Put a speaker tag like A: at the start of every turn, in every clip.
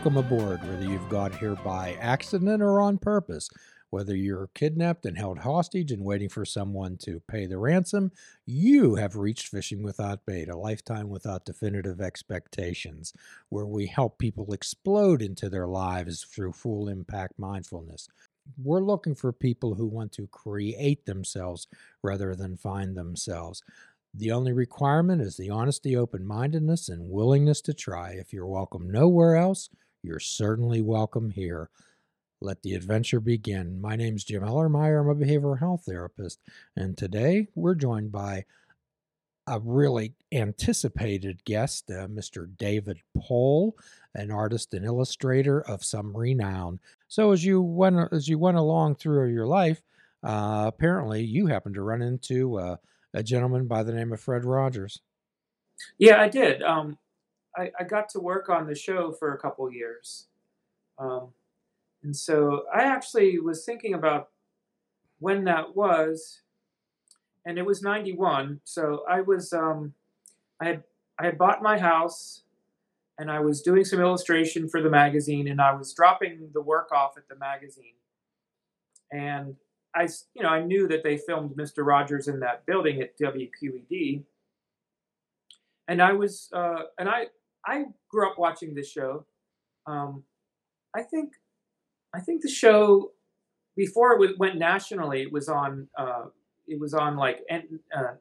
A: Welcome aboard, whether you've got here by accident or on purpose. Whether you're kidnapped and held hostage and waiting for someone to pay the ransom, you have reached Fishing Without Bait, a lifetime without definitive expectations, where we help people explode into their lives through full impact mindfulness. We're looking for people who want to create themselves rather than find themselves. The only requirement is the honesty, open mindedness, and willingness to try. If you're welcome nowhere else, you're certainly welcome here. Let the adventure begin. My name's Jim Ellermeyer. I'm a behavioral health therapist, and today we're joined by a really anticipated guest, uh, Mr. David Pohl, an artist and illustrator of some renown. So as you went as you went along through your life, uh, apparently you happened to run into uh, a gentleman by the name of Fred Rogers.
B: Yeah, I did. Um, I, I got to work on the show for a couple years. Um, and so I actually was thinking about when that was, and it was 91. So I was, um, I had, I had bought my house and I was doing some illustration for the magazine and I was dropping the work off at the magazine. And I, you know, I knew that they filmed Mr. Rogers in that building at WQED, and I was, uh, and I, I grew up watching this show. Um, I think, I think the show before it went nationally, it was on, uh, it was on like uh,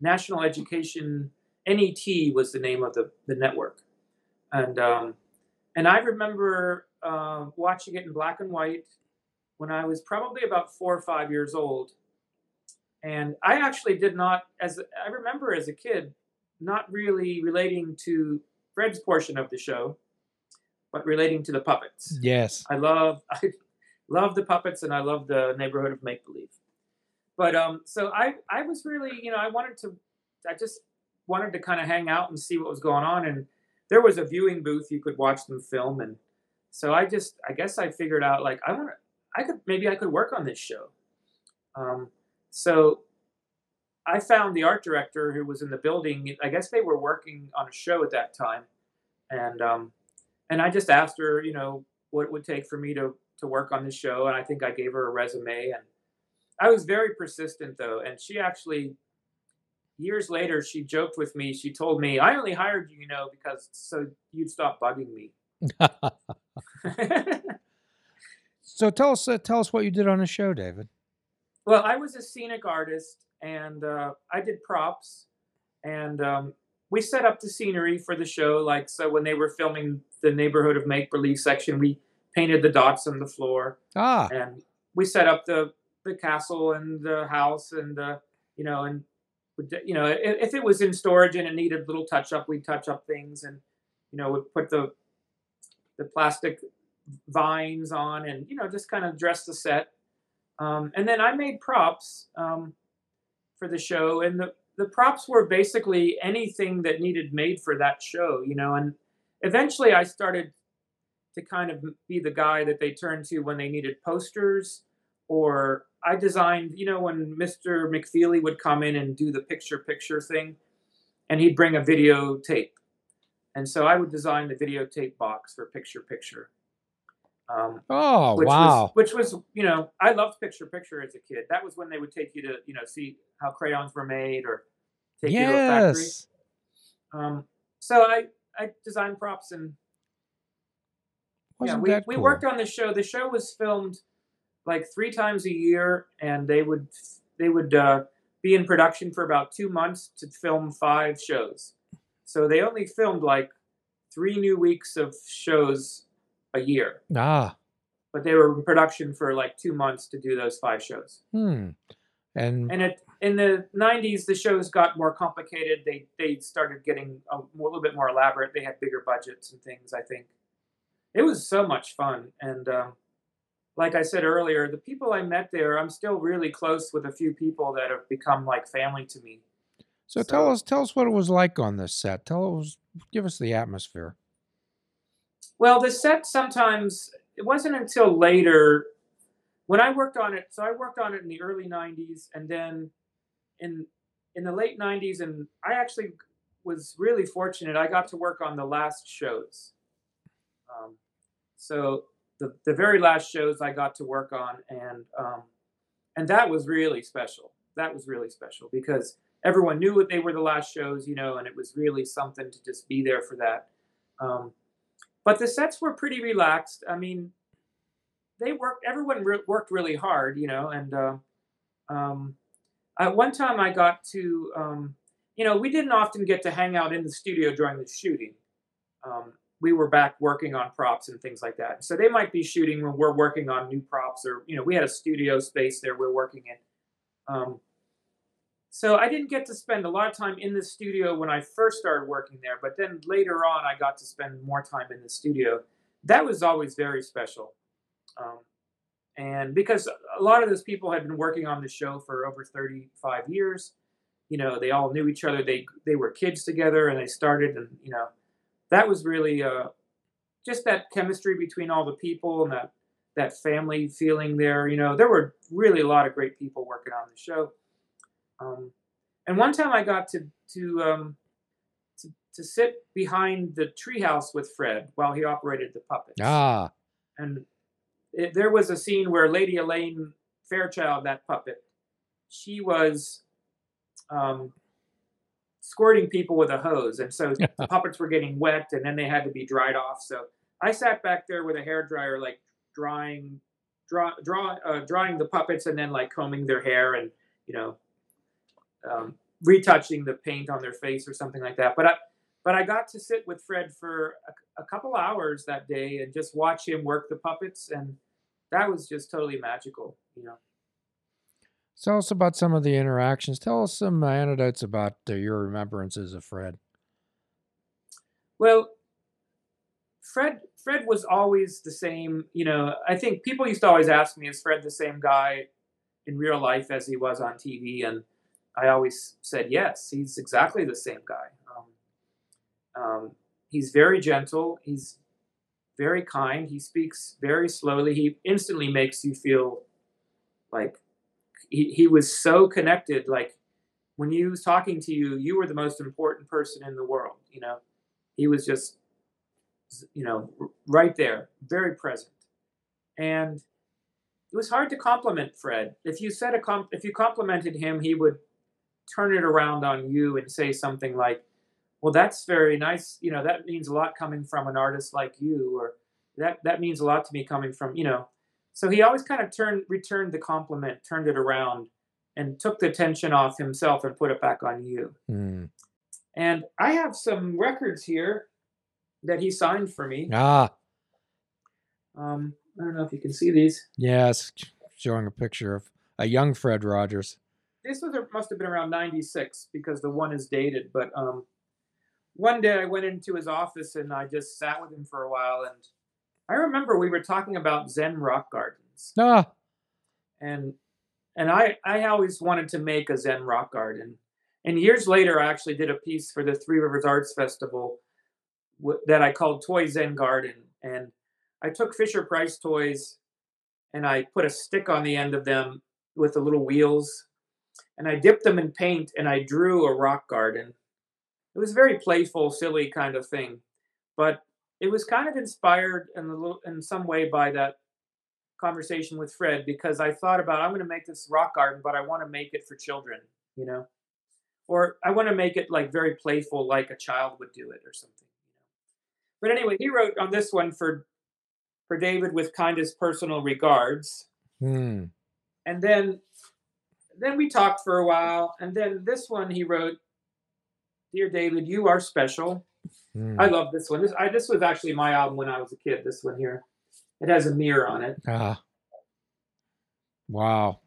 B: National Education. NET was the name of the the network, and um, and I remember uh, watching it in black and white when I was probably about four or five years old. And I actually did not, as I remember as a kid, not really relating to Fred's portion of the show, but relating to the puppets.
A: Yes.
B: I love, I love the puppets and I love the neighborhood of make believe. But um, so I, I was really, you know, I wanted to, I just wanted to kind of hang out and see what was going on. And there was a viewing booth you could watch them film. And so I just, I guess I figured out like, I want to, I could maybe I could work on this show. Um, so I found the art director who was in the building. I guess they were working on a show at that time, and um, and I just asked her, you know, what it would take for me to to work on the show, and I think I gave her a resume, and I was very persistent though, and she actually. Years later, she joked with me. She told me, "I only hired you, you know, because so you'd stop bugging me."
A: So tell us, uh, tell us what you did on the show, David.
B: Well, I was a scenic artist, and uh, I did props, and um, we set up the scenery for the show. Like so, when they were filming the neighborhood of make believe section, we painted the dots on the floor.
A: Ah,
B: and we set up the the castle and the house, and uh, you know, and you know, if, if it was in storage and it needed a little touch up, we'd touch up things, and you know, would put the the plastic vines on and you know just kind of dress the set um, and then i made props um, for the show and the, the props were basically anything that needed made for that show you know and eventually i started to kind of be the guy that they turned to when they needed posters or i designed you know when mr mcfeely would come in and do the picture picture thing and he'd bring a videotape. And so i would design the videotape box for picture picture
A: um, oh
B: which
A: wow!
B: Was, which was you know I loved picture picture as a kid. That was when they would take you to you know see how crayons were made or take yes. you to a factory. Um, so I I designed props and
A: Wasn't
B: yeah we we
A: cool?
B: worked on the show. The show was filmed like three times a year, and they would they would uh, be in production for about two months to film five shows. So they only filmed like three new weeks of shows a year.
A: Ah.
B: But they were in production for like two months to do those five shows.
A: Hmm. And
B: and it, in the '90s, the shows got more complicated. They they started getting a, a little bit more elaborate. They had bigger budgets and things. I think it was so much fun. And um, like I said earlier, the people I met there, I'm still really close with a few people that have become like family to me.
A: So, so tell us tell us what it was like on this set. Tell us give us the atmosphere.
B: Well, the set sometimes it wasn't until later when I worked on it. So I worked on it in the early '90s, and then in in the late '90s, and I actually was really fortunate. I got to work on the last shows. Um, so the the very last shows I got to work on, and um, and that was really special. That was really special because everyone knew what they were the last shows, you know, and it was really something to just be there for that. Um, but the sets were pretty relaxed. I mean, they worked. Everyone re- worked really hard, you know, and uh, um, at one time I got to, um, you know, we didn't often get to hang out in the studio during the shooting. Um, we were back working on props and things like that. So they might be shooting when we're working on new props, or you know, we had a studio space there we're working in. Um, so I didn't get to spend a lot of time in the studio when I first started working there, but then later on I got to spend more time in the studio. That was always very special. Um, and because a lot of those people had been working on the show for over 35 years, you know, they all knew each other. They they were kids together, and they started, and you know, that was really uh, just that chemistry between all the people and that that family feeling there. You know, there were really a lot of great people working on the show. Um, and one time I got to to, um, to to sit behind the treehouse with Fred while he operated the puppets.
A: Ah,
B: And it, there was a scene where Lady Elaine Fairchild, that puppet, she was um, squirting people with a hose, and so the puppets were getting wet, and then they had to be dried off. So I sat back there with a hair dryer, like drying, draw, draw, uh, drying the puppets, and then like combing their hair, and you know, um, retouching the paint on their face or something like that. But I, but I got to sit with Fred for a, a couple hours that day and just watch him work the puppets, and that was just totally magical, you know.
A: tell us about some of the interactions. Tell us some anecdotes about uh, your remembrances of Fred.
B: Well, Fred Fred was always the same. You know, I think people used to always ask me, "Is Fred the same guy in real life as he was on TV?" And I always said, "Yes, he's exactly the same guy." Um, um, he's very gentle. He's very kind. He speaks very slowly. He instantly makes you feel like he, he was so connected. Like when he was talking to you, you were the most important person in the world. You know, he was just you know, right there, very present. And it was hard to compliment Fred. If you said a comp- if you complimented him, he would turn it around on you and say something like, "Well, that's very nice. You know, that means a lot coming from an artist like you, or that that means a lot to me coming from you know." So he always kind of turned returned the compliment, turned it around, and took the tension off himself and put it back on you.
A: Hmm.
B: And I have some records here that he signed for me.
A: Ah,
B: Um, I don't know if you can see these.
A: yes, showing a picture of a young Fred Rogers.
B: This was must have been around '96 because the one is dated. But um, one day I went into his office and I just sat with him for a while, and I remember we were talking about Zen rock gardens,
A: Ah,
B: and and I I always wanted to make a Zen rock garden. And years later, I actually did a piece for the Three Rivers Arts Festival w- that I called Toy Zen Garden, and I took Fisher Price toys and I put a stick on the end of them with the little wheels, and I dipped them in paint and I drew a rock garden. It was a very playful, silly kind of thing, but it was kind of inspired in little, in some way by that conversation with Fred because I thought about I'm going to make this rock garden, but I want to make it for children, you know, or I want to make it like very playful, like a child would do it or something. But anyway, he wrote on this one for for David with kindest personal regards,
A: hmm.
B: and then then we talked for a while, and then this one he wrote, "Dear David, you are special."
A: hmm.
B: I love this one. This I, this was actually my album when I was a kid. This one here, it has a mirror on it.
A: Ah, wow.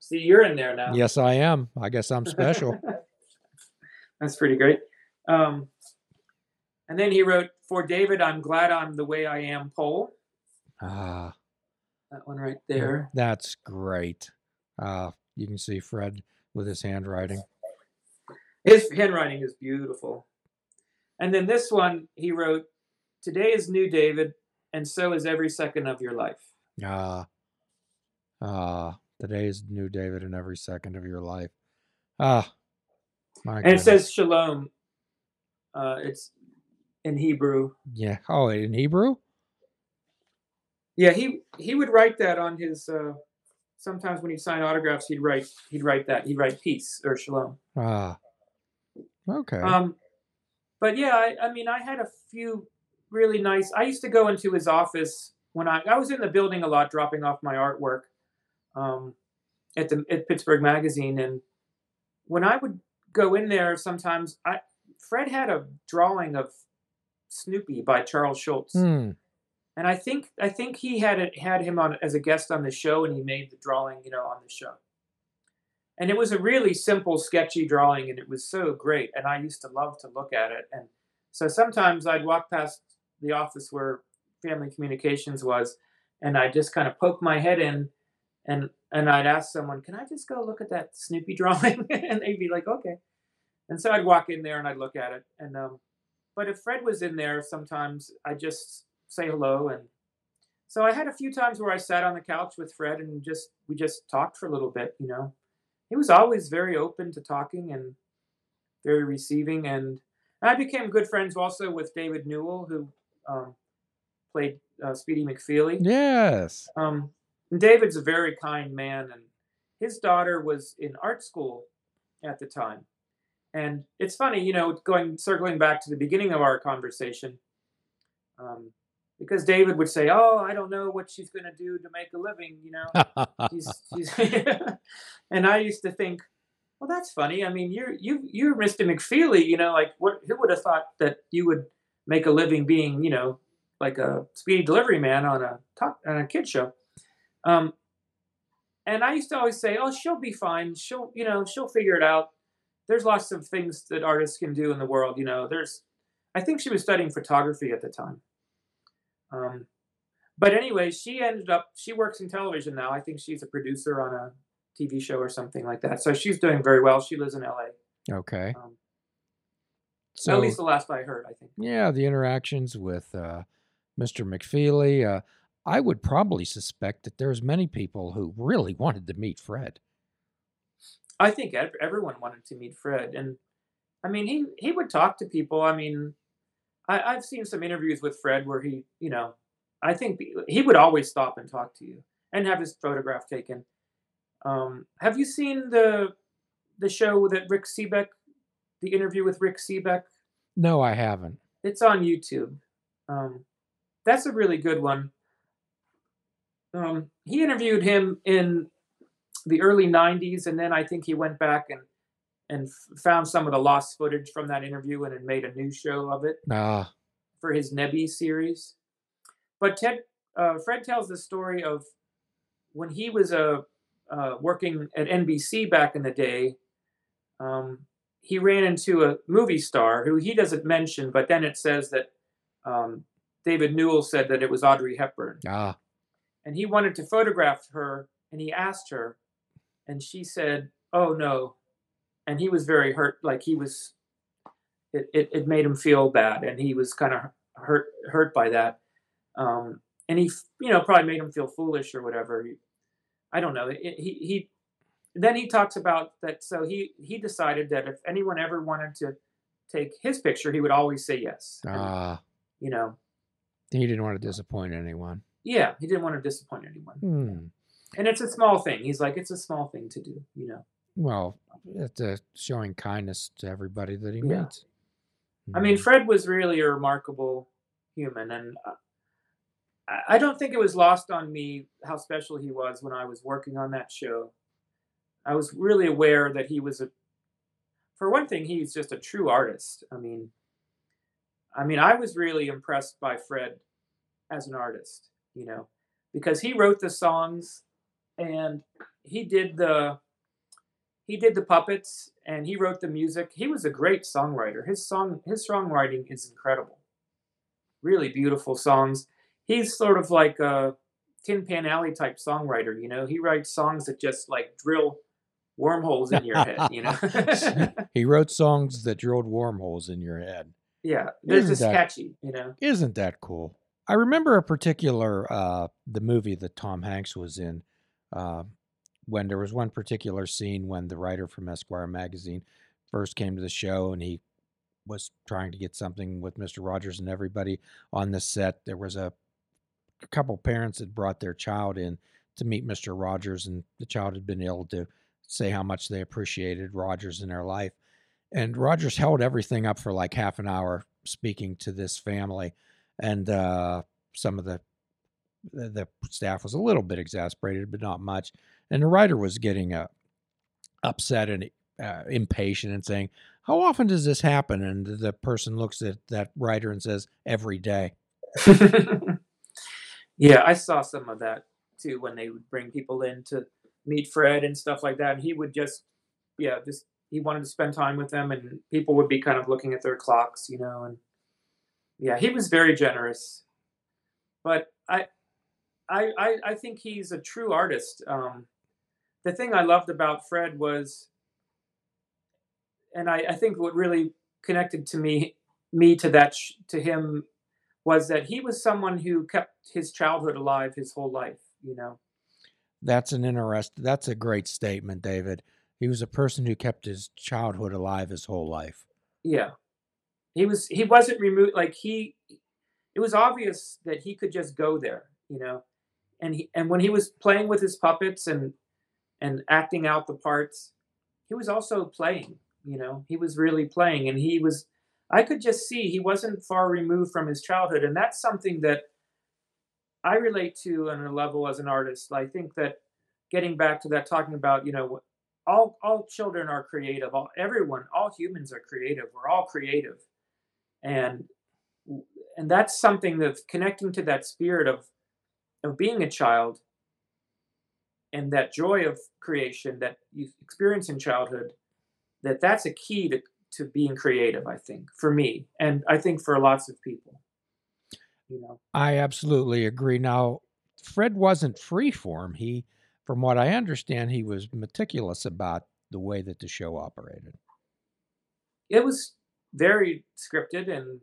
B: See, you're in there now.
A: Yes, I am. I guess I'm special.
B: That's pretty great. Um, and then he wrote, "For David, I'm glad I'm the way I am." Pohl.
A: ah,
B: That one right there.
A: that's great. Uh, you can see Fred with his handwriting.
B: His handwriting is beautiful. And then this one he wrote, "Today is new, David, and so is every second of your life."
A: Ah, ah, today is new David and every second of your life. Ah, my
B: And it says shalom. Uh, it's in Hebrew.
A: Yeah. Oh, in Hebrew?
B: Yeah, he he would write that on his. Uh, sometimes when he'd sign autographs, he'd write he'd write that he'd write peace or shalom.
A: Ah. Okay.
B: Um, but yeah, I, I mean, I had a few really nice. I used to go into his office when I I was in the building a lot, dropping off my artwork um, at the at Pittsburgh Magazine, and when I would go in there, sometimes I Fred had a drawing of Snoopy by Charles Schulz.
A: Hmm.
B: And I think I think he had it had him on as a guest on the show, and he made the drawing, you know, on the show. And it was a really simple, sketchy drawing, and it was so great. And I used to love to look at it. And so sometimes I'd walk past the office where Family Communications was, and I'd just kind of poke my head in, and and I'd ask someone, "Can I just go look at that Snoopy drawing?" and they'd be like, "Okay." And so I'd walk in there and I'd look at it, and um, but if Fred was in there, sometimes I just say hello, and so I had a few times where I sat on the couch with Fred and just we just talked for a little bit, you know. He was always very open to talking and very receiving, and I became good friends also with David Newell, who um, played uh, Speedy McFeely.
A: Yes.
B: Um, David's a very kind man, and his daughter was in art school at the time. And it's funny, you know, going circling back to the beginning of our conversation, um, because David would say, "Oh, I don't know what she's going to do to make a living," you know. She's, she's and I used to think, well, that's funny. I mean, you're you you're Mr. McFeely, you know, like what who would have thought that you would make a living being, you know, like a speedy delivery man on a talk on a kid show. Um, and I used to always say, "Oh, she'll be fine. She'll, you know, she'll figure it out." There's lots of things that artists can do in the world. You know, there's. I think she was studying photography at the time. Um, but anyway, she ended up. She works in television now. I think she's a producer on a TV show or something like that. So she's doing very well. She lives in LA.
A: okay.
B: Um,
A: So
B: at least the last I heard, I think.
A: yeah, the interactions with uh, Mr. McFeely. Uh, I would probably suspect that there's many people who really wanted to meet Fred.
B: I think everyone wanted to meet Fred, and I mean, he he would talk to people. I mean, I, I've seen some interviews with Fred where he, you know, I think he would always stop and talk to you and have his photograph taken. Um, have you seen the the show that Rick Sebak, the interview with Rick Sebak?
A: No, I haven't.
B: It's on YouTube. Um, that's a really good one. Um, he interviewed him in the early 90s, and then I think he went back and and f- found some of the lost footage from that interview and had made a new show of it
A: Ah,
B: for his Nebby series. But Ted, uh, Fred tells the story of when he was uh, uh, working at NBC back in the day. Um, he ran into a movie star who he doesn't mention, but then it says that um, David Newell said that it was Audrey Hepburn,
A: ah,
B: and he wanted to photograph her, and he asked her, and she said, "Oh no," and he was very hurt, like he was. It, it, it made him feel bad, and he was kind of hurt hurt by that, um, and he you know probably made him feel foolish or whatever. I don't know. It, he he then he talks about that. So he he decided that if anyone ever wanted to take his picture, he would always say yes.
A: Ah.
B: you know,
A: He didn't want to disappoint anyone.
B: yeah, he didn't want to disappoint anyone.
A: Hmm.
B: And it's a small thing. He's like, it's a small thing to do, you know.
A: Well, it's uh, showing kindness to everybody that he
B: Yeah.
A: meets.
B: I mean,
A: Hmm.
B: Fred was really a remarkable human, and uh, I- I don't think it was lost on me how special he was when I was working on that show. I was really aware that he was a, for one thing, he's just a true artist. I mean, I mean, I was really impressed by Fred as an artist, you know, because he wrote the songs and he did the he did the puppets and he wrote the music. He was a great songwriter. His song his songwriting is incredible. Really beautiful songs. He's sort of like a Tin Pan Alley type songwriter, you know. He writes songs that just like drill wormholes in your head, you know.
A: he wrote songs that drilled wormholes in your head.
B: yeah, they're
A: Isn't
B: just
A: that-
B: catchy, you know.
A: Isn't that cool? I remember a particular uh, the movie that Tom Hanks was in uh, when there was one particular scene when the writer from Esquire magazine first came to the show and he was trying to get something with Mr. Rogers and everybody on the set. There was a, a couple parents that brought their child in to meet Mr. Rogers, and the child had been able to say how much they appreciated Rogers in their life. And Rogers held everything up for like half an hour speaking to this family, and uh, some of the the staff was a little bit exasperated, but not much. And the writer was getting uh, upset and uh, impatient and saying, "How often does this happen?" And the person looks at that writer and says, "Every day."
B: yeah, I saw some of that too when they would bring people in to meet Fred and stuff like that. And he would just, yeah, just he wanted to spend time with them, and people would be kind of looking at their clocks, you know. And yeah, he was very generous. But I, I, I, think he's a true artist. Um, the thing I loved about Fred was, and I, I think what really connected to me, me to that, sh- to him, was that he was someone who kept his childhood alive his whole life. You know.
A: That's an interest. That's a great statement, David. He was a person who kept his childhood alive his whole life.
B: Yeah, he was. He wasn't removed. Like he, it was obvious that he could just go there. You know, and he and when he was playing with his puppets and and acting out the parts, he was also playing. You know, he was really playing, and he was. I could just see he wasn't far removed from his childhood, and that's something that I relate to on a level as an artist. I think that getting back to that, talking about you know, all all children are creative. All everyone, all humans are creative. We're all creative, and and that's something that's connecting to that spirit of of being a child and that joy of creation that you experience in childhood that that's a key to, to being creative i think for me and i think for lots of people you know?
A: I absolutely agree. Now fred wasn't freeform he from what i understand he was meticulous about the way that the show operated.
B: It was very scripted and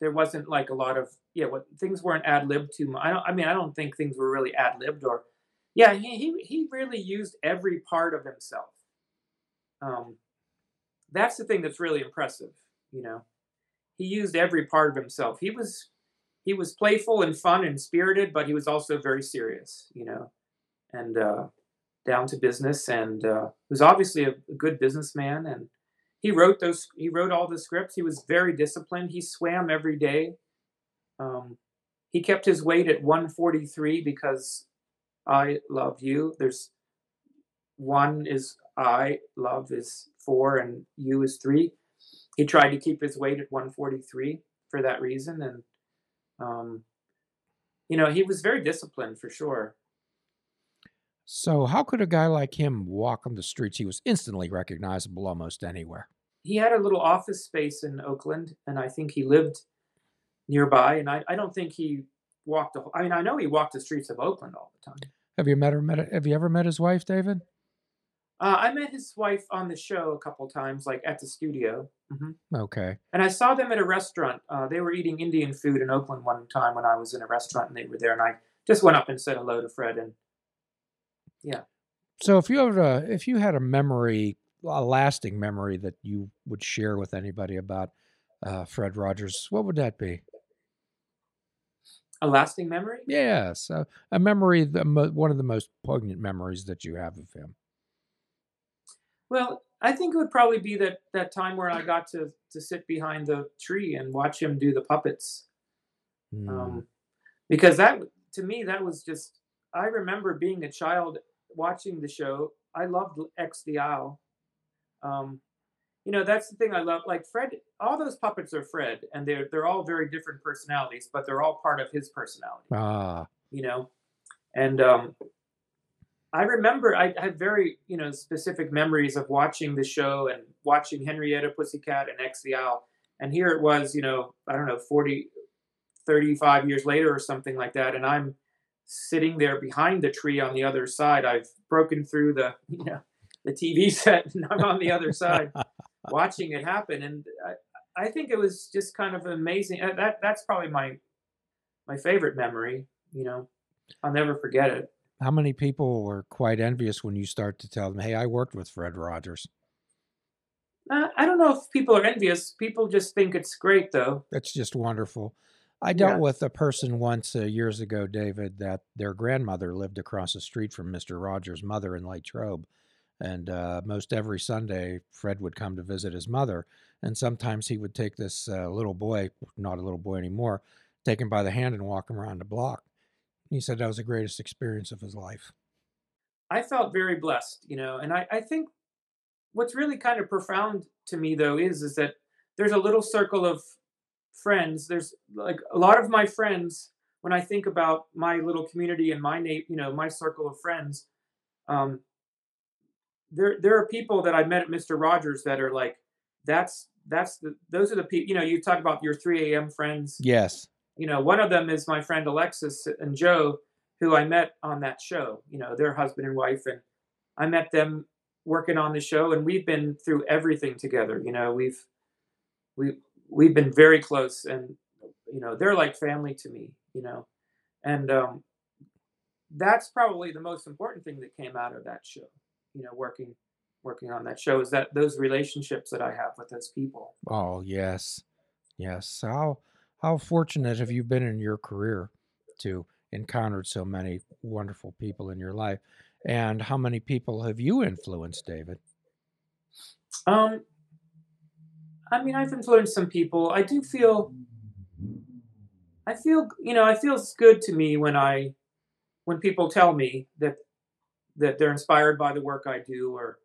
B: there wasn't like a lot of yeah what things weren't ad libbed too much. I don't I mean I don't think things were really ad libbed or yeah he, he he really used every part of himself. Um, that's the thing that's really impressive. You know, he used every part of himself. He was he was playful and fun and spirited, but he was also very serious. You know, and uh, down to business and uh, was obviously a, a good businessman and he wrote those he wrote all the scripts he was very disciplined he swam every day um, he kept his weight at 143 because i love you. There's one is i love is four and you is three. He tried to keep his weight at 143 for that reason and um, you know he was very disciplined for sure.
A: So how could a guy like him walk on the streets? He was instantly recognizable almost anywhere.
B: He had a little office space in Oakland, and I think he lived nearby. And I, I don't think he walked. The, I mean, I know he walked the streets of Oakland all the time.
A: Have you met her? Met? Have you ever met his wife, David?
B: Uh, I met his wife on the show a couple times, like at the studio.
A: Mm-hmm. Okay.
B: And I saw them at a restaurant. Uh, they were eating Indian food in Oakland one time when I was in a restaurant, and they were there. And I just went up and said hello to Fred. And yeah.
A: So if you have a, if you had a memory a lasting memory that you would share with anybody about uh, Fred Rogers, what would that be?
B: A lasting memory?
A: Yes, a, a memory, the, one of the most poignant memories that you have of him.
B: Well, I think it would probably be that that time where I got to to sit behind the tree and watch him do the puppets. Mm. Um, because that to me that was just I remember being a child watching the show. I loved X the Owl um, you know, that's the thing I love. Like Fred, all those puppets are Fred, and they're they're all very different personalities, but they're all part of his personality.
A: Ah,
B: you know, and um, I remember I had very you know specific memories of watching the show and watching Henrietta Pussycat and X the Owl, and here it was, you know, I don't know, 40, 35 years later or something like that, and I'm sitting there behind the tree on the other side. I've broken through the you know the TV set and I'm on the other side watching it happen. And I, I think it was just kind of amazing. Uh, that that's probably my my favorite memory. You know, I'll never forget it.
A: How many people were quite envious when you start to tell them, "Hey, I worked with Fred Rogers"?
B: Uh, I don't know if people are envious. People just think it's great, though.
A: That's just wonderful. I dealt
B: Yeah.
A: with a person once uh, years ago, David, that their grandmother lived across the street from Mr. Rogers' mother in Latrobe. And uh, most every Sunday, Fred would come to visit his mother. And sometimes he would take this uh, little boy, not a little boy anymore, take him by the hand and walk him around the block. He said that was the greatest experience of his life.
B: I felt very blessed, you know, and I, I think what's really kind of profound to me though is is that there's a little circle of friends. There's like a lot of my friends when I think about my little community and my na- you know my circle of friends. Um, there there are people that I met at Mr. Rogers that are like that's that's the those are the people you know you talk about your 3 a.m. friends
A: Yes.
B: you know, one of them is my friend Alexis and Joe, who I met on that show. You know, they're husband and wife, and I met them working on the show, and we've been through everything together. You know, we've we we've been very close, and you know, they're like family to me. You know, and um, that's probably the most important thing that came out of that show. You know, working working on that show is that those relationships that I have with those people.
A: Oh, yes. Yes. How how fortunate have you been in your career to encountered so many wonderful people in your life? And how many people have you influenced, David?
B: Um, I mean, I've influenced some people. I do feel, I feel, you know, it feels good to me when I, when people tell me that that they're inspired by the work I do, or,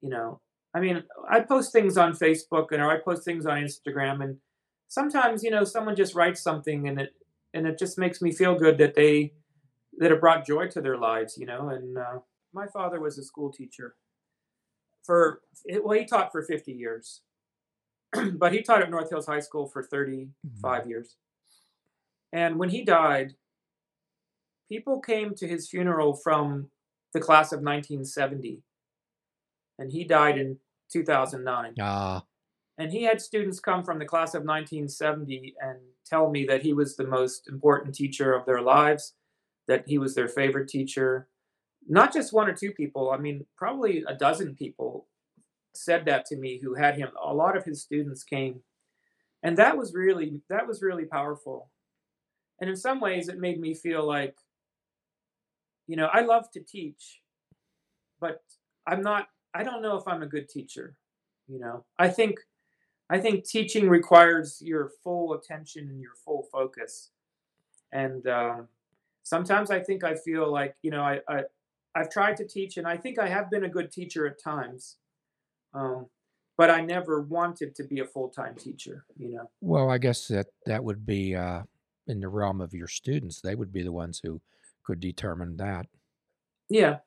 B: you know, I mean, I post things on Facebook and or I post things on Instagram, and sometimes, you know, someone just writes something and it and it just makes me feel good that they that it brought joy to their lives, you know. And uh, my father was a school teacher for well, he taught for 50 years, but he taught at North Hills High School for 35 years. And when he died, people came to his funeral from the class of 1970, and he died in 2009.
A: Ah,
B: And he had students come from the class of 1970 and tell me that he was the most important teacher of their lives, that he was their favorite teacher. Not just one or two people, I mean, probably a dozen people said that to me who had him. A lot of his students came. And that was really that was really powerful. And in some ways it made me feel like you know, I love to teach, but I'm not I don't know if I'm a good teacher, you know. I think I think teaching requires your full attention and your full focus. And um, sometimes I think I feel like, you know, I, I I've tried to teach and I think I have been a good teacher at times. Um, but I never wanted to be a full-time teacher, you know.
A: well, I guess that that would be uh, in the realm of your students. They would be the ones who could determine that.
B: Yeah,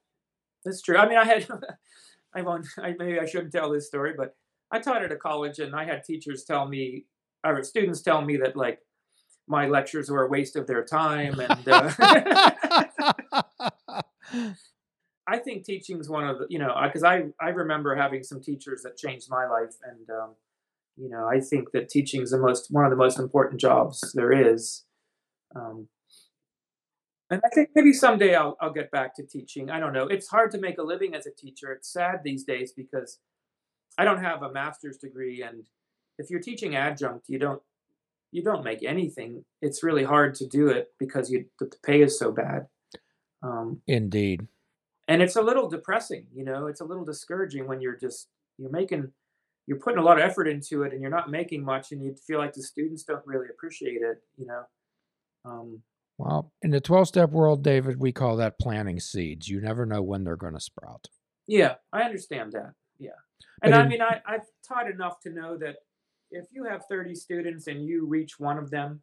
B: that's true. I mean, I had I won't I maybe I shouldn't tell this story, but I taught at a college and I had teachers tell me or students tell me that like my lectures were a waste of their time and uh, I think teaching is one of the, you know, because I, I remember having some teachers that changed my life, and um, you know, I think that teaching is the most one of the most important jobs there is. Um, and I think maybe someday I'll I'll get back to teaching. I don't know. It's hard to make a living as a teacher. It's sad these days because I don't have a master's degree, and if you're teaching adjunct, you don't you don't make anything. It's really hard to do it because you the pay is so bad. Um,
A: Indeed.
B: and it's a little depressing you know it's a little discouraging when you're just you're making you're putting a lot of effort into it and you're not making much and you feel like the students don't really appreciate it you know um,
A: Well, in the 12 step world, David, we call that planting seeds. You never know when they're going to sprout.
B: yeah i understand that yeah and i mean I, i've taught enough to know that if you have 30 students and you reach one of them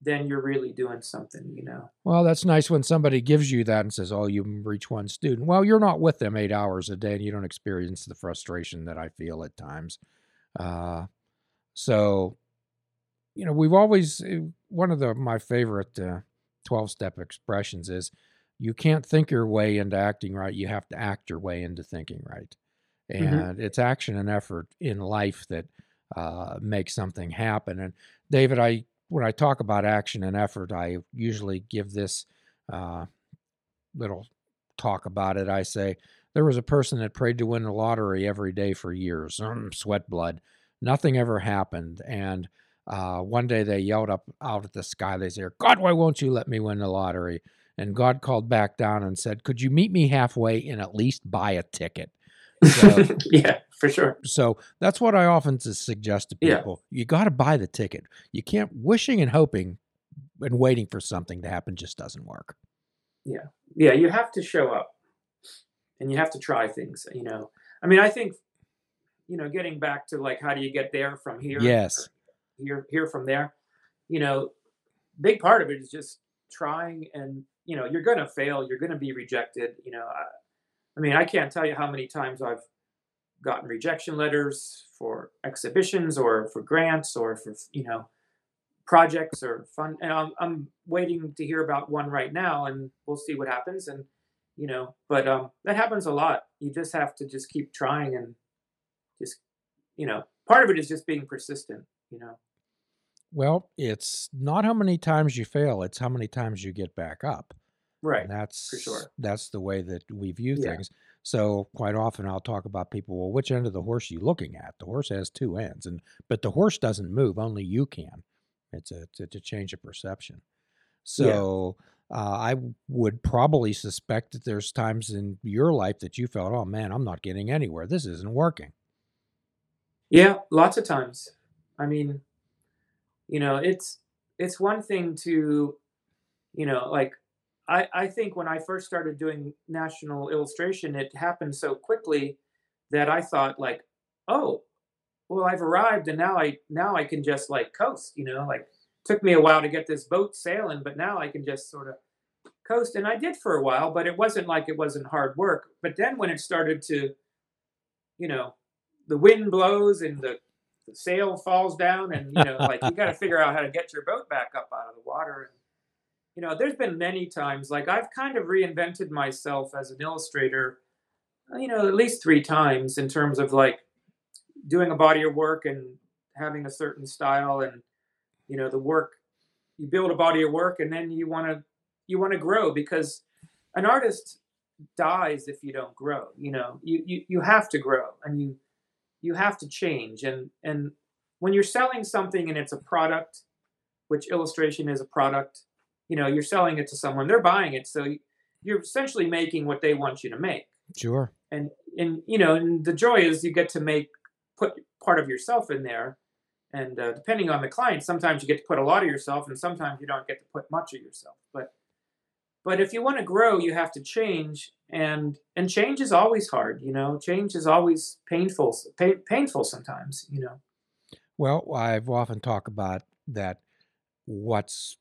B: then you're really doing something you know
A: Well, that's nice when somebody gives you that and says, Oh, you reach one student. Well, you're not with them eight hours a day and you don't experience the frustration that I feel at times. Uh, so, you know, we've always, uh, one of the my favorite 12 step expressions is you can't think your way into acting right. You have to act your way into thinking right.
B: Mhm.
A: And it's action and effort in life that uh, makes something happen. And David, I when I talk about action and effort, I usually give this uh, little talk about it. I say There was a person that prayed to win the lottery every day for years, mm, sweat blood. Nothing ever happened. And uh, one day they yelled up out at the sky. They said, God, why won't you let me win the lottery? And God called back down and said, Could you meet me halfway and at least buy a ticket? So,
B: yeah, for sure.
A: so that's what I often suggest to
B: Yeah.
A: people. You got to buy the ticket. You can't, wishing and hoping and waiting for something to happen just doesn't work.
B: Yeah. Yeah, you have to show up and you have to try things, you know. I mean, I think you know, getting back to like how do you get there from here?
A: Yes.
B: or Here here from there. You know, big part of it is just trying and you know, you're going to fail, you're going to be rejected, you know. I, I mean, I can't tell you how many times I've gotten rejection letters for exhibitions or for grants or for, you know, projects or fun and I'm, I'm waiting to hear about one right now and we'll see what happens and you know but um that happens a lot you just have to just keep trying and just you know part of it is just being persistent you know
A: Well, it's not how many times you fail, it's how many times you get back up.
B: right
A: And that's
B: sure.
A: that's the way that we view
B: Yeah.
A: things. So quite often I'll talk about people, well, which end of the horse are you looking at? The horse has two ends, and but the horse doesn't move, only you can. It's a it's a change of perception. So uh, I would probably suspect that there's times in your life that you felt, oh man, I'm not getting anywhere. This isn't working.
B: yeah lots of times i mean you know it's it's one thing to you know like i i think when i first started doing national illustration it happened so quickly that i thought like oh well i've arrived and now i now i can just like coast you know like took me a while to get this boat sailing but now i can just sort of coast. And i did for a while but it wasn't like it wasn't hard work. But then when it started to you know the wind blows and the, the sail falls down and you know like you got to figure out how to get your boat back up out of the water. And you know there's been many times like i've kind of reinvented myself as an illustrator you know at least three times in terms of like doing a body of work and having a certain style and you know the work you build a body of work and then you want to you want to grow because an artist dies if you don't grow you know you, you you have to grow and you you have to change. And and when you're selling something and it's a product which illustration is a product you know you're selling it to someone they're buying it. So you're essentially making what they want you to make.
A: Sure.
B: and and you know and the joy is you get to make put part of yourself in there. And uh, depending on the client sometimes you get to put a lot of yourself and sometimes you don't get to put much of yourself. But but if you want to grow you have to change and and change is always hard you know change is always painful pa- painful sometimes you know
A: Well, I've often talked about that what's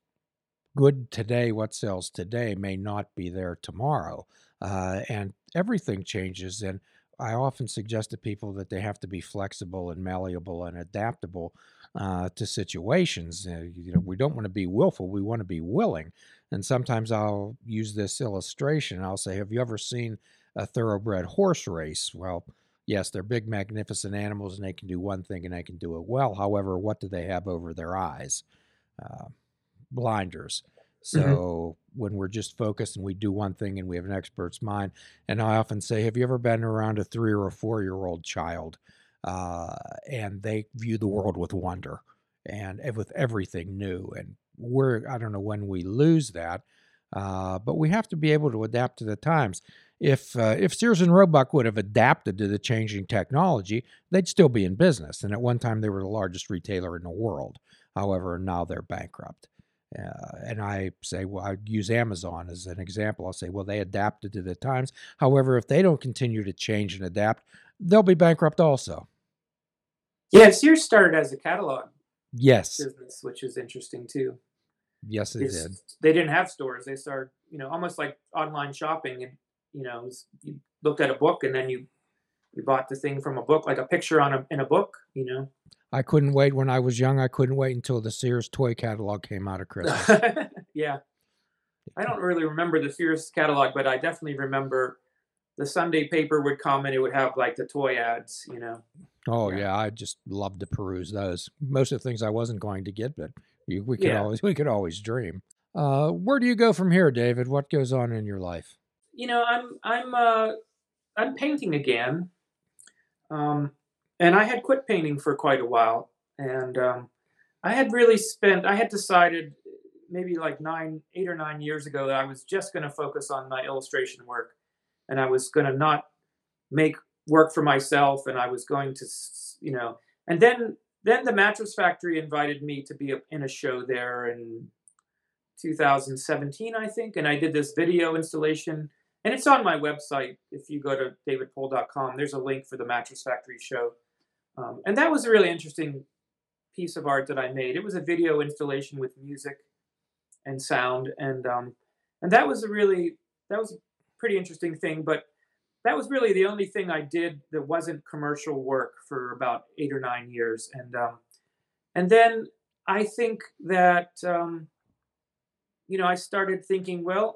A: good today, what sells today, may not be there tomorrow. Uh, and everything changes. And I often suggest to people that they have to be flexible and malleable and adaptable uh, to situations. Uh, you know, we don't want to be willful, we want to be willing. And sometimes I'll use this illustration. I'll say, Have you ever seen a thoroughbred horse race? Well, yes, they're big, magnificent animals and they can do one thing and they can do it well. However, what do they have over their eyes? Uh, blinders. So when we're just focused and we do one thing and we have an expert's mind, and I often say, Have you ever been around a three or a four year old child? Uh, and they view the world with wonder and with everything new. And we're, I don't know when we lose that, uh, but we have to be able to adapt to the times. If uh, if Sears and Roebuck would have adapted to the changing technology, they'd still be in business. And at one time, they were the largest retailer in the world. However, now they're bankrupt. Uh, and I say, well, I use Amazon as an example. I'll say, well, they adapted to the times. However, if they don't continue to change and adapt, they'll be bankrupt also.
B: Yeah sears started as a catalog
A: Yes,
B: business which is interesting too
A: yes, they
B: It's-
A: did.
B: they didn't have stores they started you know almost like online shopping and you know was- you looked at a book and then you you bought the thing from a book like a picture on a in a book you know
A: I couldn't wait when I was young. I couldn't wait until the Sears toy catalog came out of Christmas.
B: yeah i don't really remember the sears catalog but i definitely remember the sunday paper would come and it would have like the toy ads you know
A: Oh
B: Yeah.
A: yeah, I just loved to peruse those. Most of the things I wasn't going to get, but you, we could
B: Yeah.
A: always we could always dream. Uh, where do you go from here, David? What goes on in your life?
B: you know i'm i'm uh I'm painting again, um, and I had quit painting for quite a while, and um, I had really spent. I had decided maybe like nine, eight or nine years ago that I was just going to focus on my illustration work, and I was going to not make work for myself, and I was going to, you know, and then then the Mattress Factory invited me to be in a show there in 2017, I think, and I did this video installation, and it's on my website. If you go to davidpohl.com, there's a link for the Mattress Factory show, um, and that was a really interesting piece of art that I made. It was a video installation with music and sound, and um, and that was a really that was pretty interesting thing. But that was really the only thing I did that wasn't commercial work for about eight or nine years, and um, and then I think that um, you know I started thinking, well,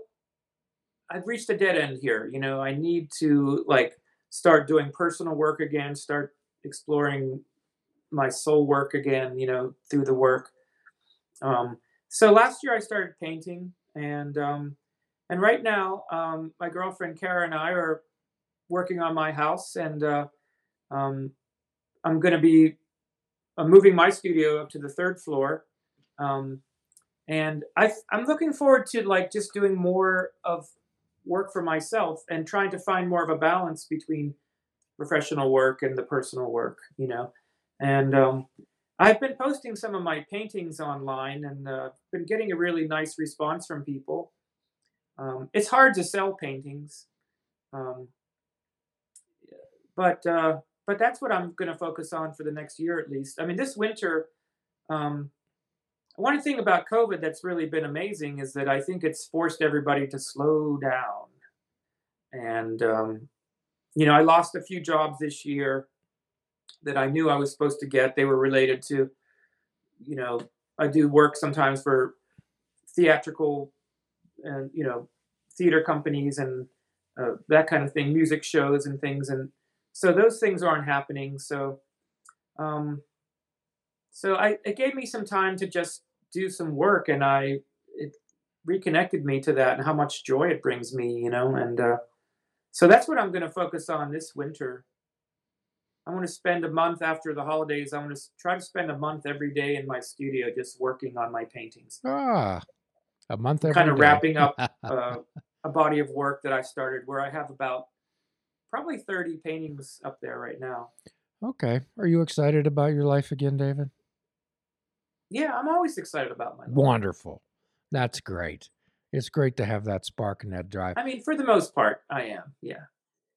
B: I've reached a dead end here. You know, I need to like start doing personal work again, start exploring my soul work again, you know, through the work. Um, so last year I started painting, and um, and right now um, my girlfriend Kara and I are working on my house, and uh, um, I'm going to be moving my studio up to the third floor. Um, and I, I'm looking forward to like just doing more of work for myself and trying to find more of a balance between professional work and the personal work, you know. And um, I've been posting some of my paintings online and uh, been getting a really nice response from people. Um, it's hard to sell paintings, um, but uh, but that's what I'm going to focus on for the next year at least. I mean, this winter, um, one thing about COVID that's really been amazing is that I think it's forced everybody to slow down. And um, you know, I lost a few jobs this year that I knew I was supposed to get. They were related to, you know, I do work sometimes for theatrical and you know theater companies and uh, that kind of thing, music shows and things, and so those things aren't happening. So, um, so I it gave me some time to just do some work, and I it reconnected me to that and how much joy it brings me, you know, and uh, so that's what I'm going to focus on this winter I want to spend a month after the holidays. I want to try to spend a month every day in my studio just working on my paintings.
A: Ah, a month every
B: kind of
A: day.
B: wrapping up uh, a body of work that I started where I have about probably 30 paintings up there right now.
A: okay. Are you excited about your life again, David?
B: Yeah, I'm always excited about my life.
A: Wonderful. That's great. It's great to have that spark and that drive.
B: I mean, for the most part, I am. Yeah.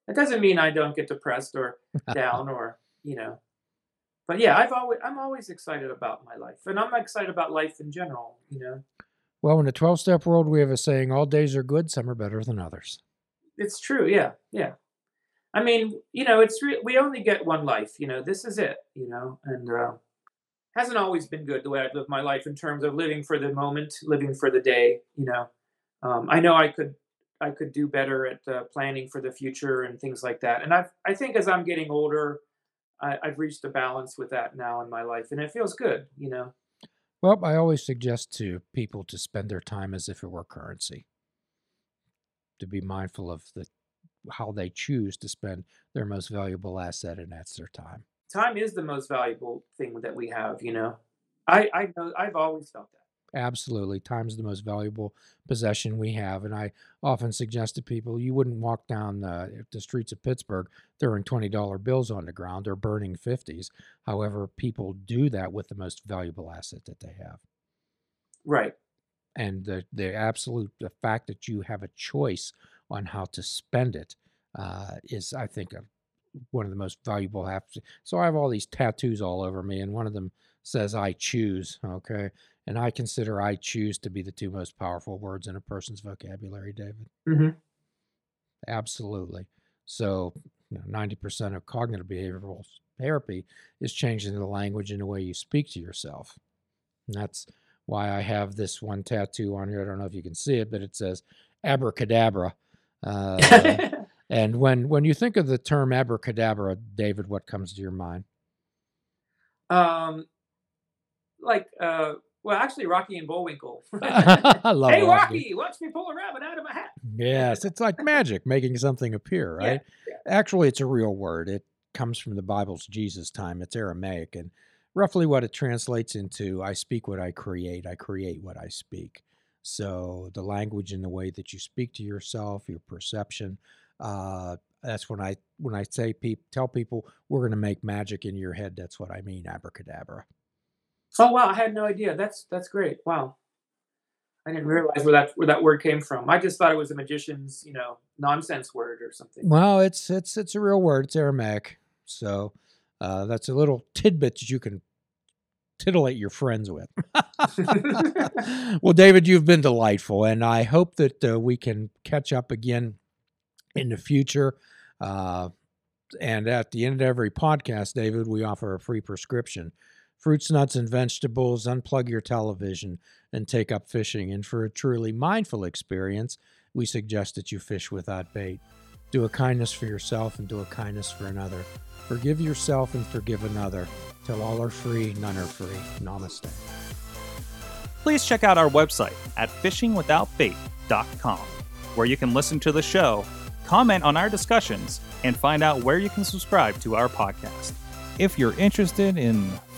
B: It doesn't mean I don't get depressed or down or, you know. But yeah, I've always I'm always excited about my life. And I'm excited about life in general, you know.
A: Well, in the 12 step world, we have a saying all days are good, some are better than others.
B: It's true. Yeah. Yeah. I mean, you know, it's re- we only get one life, you know. This is it, you know. And uh, hasn't always been good the way I've lived my life in terms of living for the moment, living for the day, you know. Um, I know I could I could do better at uh, planning for the future and things like that. And I I think as I'm getting older, I, I've reached a balance with that now in my life, and it feels good, you know.
A: Well, I always suggest to people to spend their time as if it were currency, to be mindful of the how they choose to spend their most valuable asset, and that's their time.
B: Time is the most valuable thing that we have, you know. I I know I've always felt that.
A: Absolutely. Time's the most valuable possession we have. And I often suggest to people you wouldn't walk down the, the streets of Pittsburgh throwing $20 bills on the ground or burning 50s. However, people do that with the most valuable asset that they have.
B: Right.
A: And the, the absolute the fact that you have a choice on how to spend it uh, is, I think, a, one of the most valuable. Have so I have all these tattoos all over me, and one of them says "I choose." Okay, and I consider I choose to be the two most powerful words in a person's vocabulary, David.
B: hmm
A: Absolutely. So, you know, 90% of cognitive behavioral therapy is changing the language and the way you speak to yourself. And that's why I have this one tattoo on here. I don't know if you can see it, but it says abracadabra. Uh, and when when you think of the term abracadabra, David, what comes to your mind?
B: um, like uh, well, actually, Rocky and Bullwinkle.
A: I love
B: hey,
A: Rocky.
B: Watch me pull a rabbit out of a hat.
A: Yes, it's like magic, making something appear, right?
B: yeah.
A: Actually, it's a real word. It comes from the Bible's Jesus time. It's Aramaic, and roughly what it translates into I speak what I create, I create what I speak. So the language and the way that you speak to yourself, your perception, uh, that's when I when I say peop, tell people we're going to make magic in your head. That's what I mean, abracadabra.
B: Oh wow, I had no idea. That's that's great. Wow. I didn't realize where that where that word came from. I just thought it was a magician's, you know, nonsense word or something.
A: Well, it's it's it's a real word. It's Aramaic, so uh, that's a little tidbit that you can titillate your friends with. well, David, you've been delightful, and I hope that uh, we can catch up again in the future. Uh, and at the end of every podcast, David, we offer a free prescription fruits, nuts, and vegetables, unplug your television, and take up fishing. And for a truly mindful experience, we suggest that you fish without bait. Do a kindness for yourself and do a kindness for another. Forgive yourself and forgive another. Till all are free, none are free. Namaste.
C: Please check out our website at fishingwithoutbait.com, where you can listen to the show, comment on our discussions, and find out where you can subscribe to our podcast. If you're interested in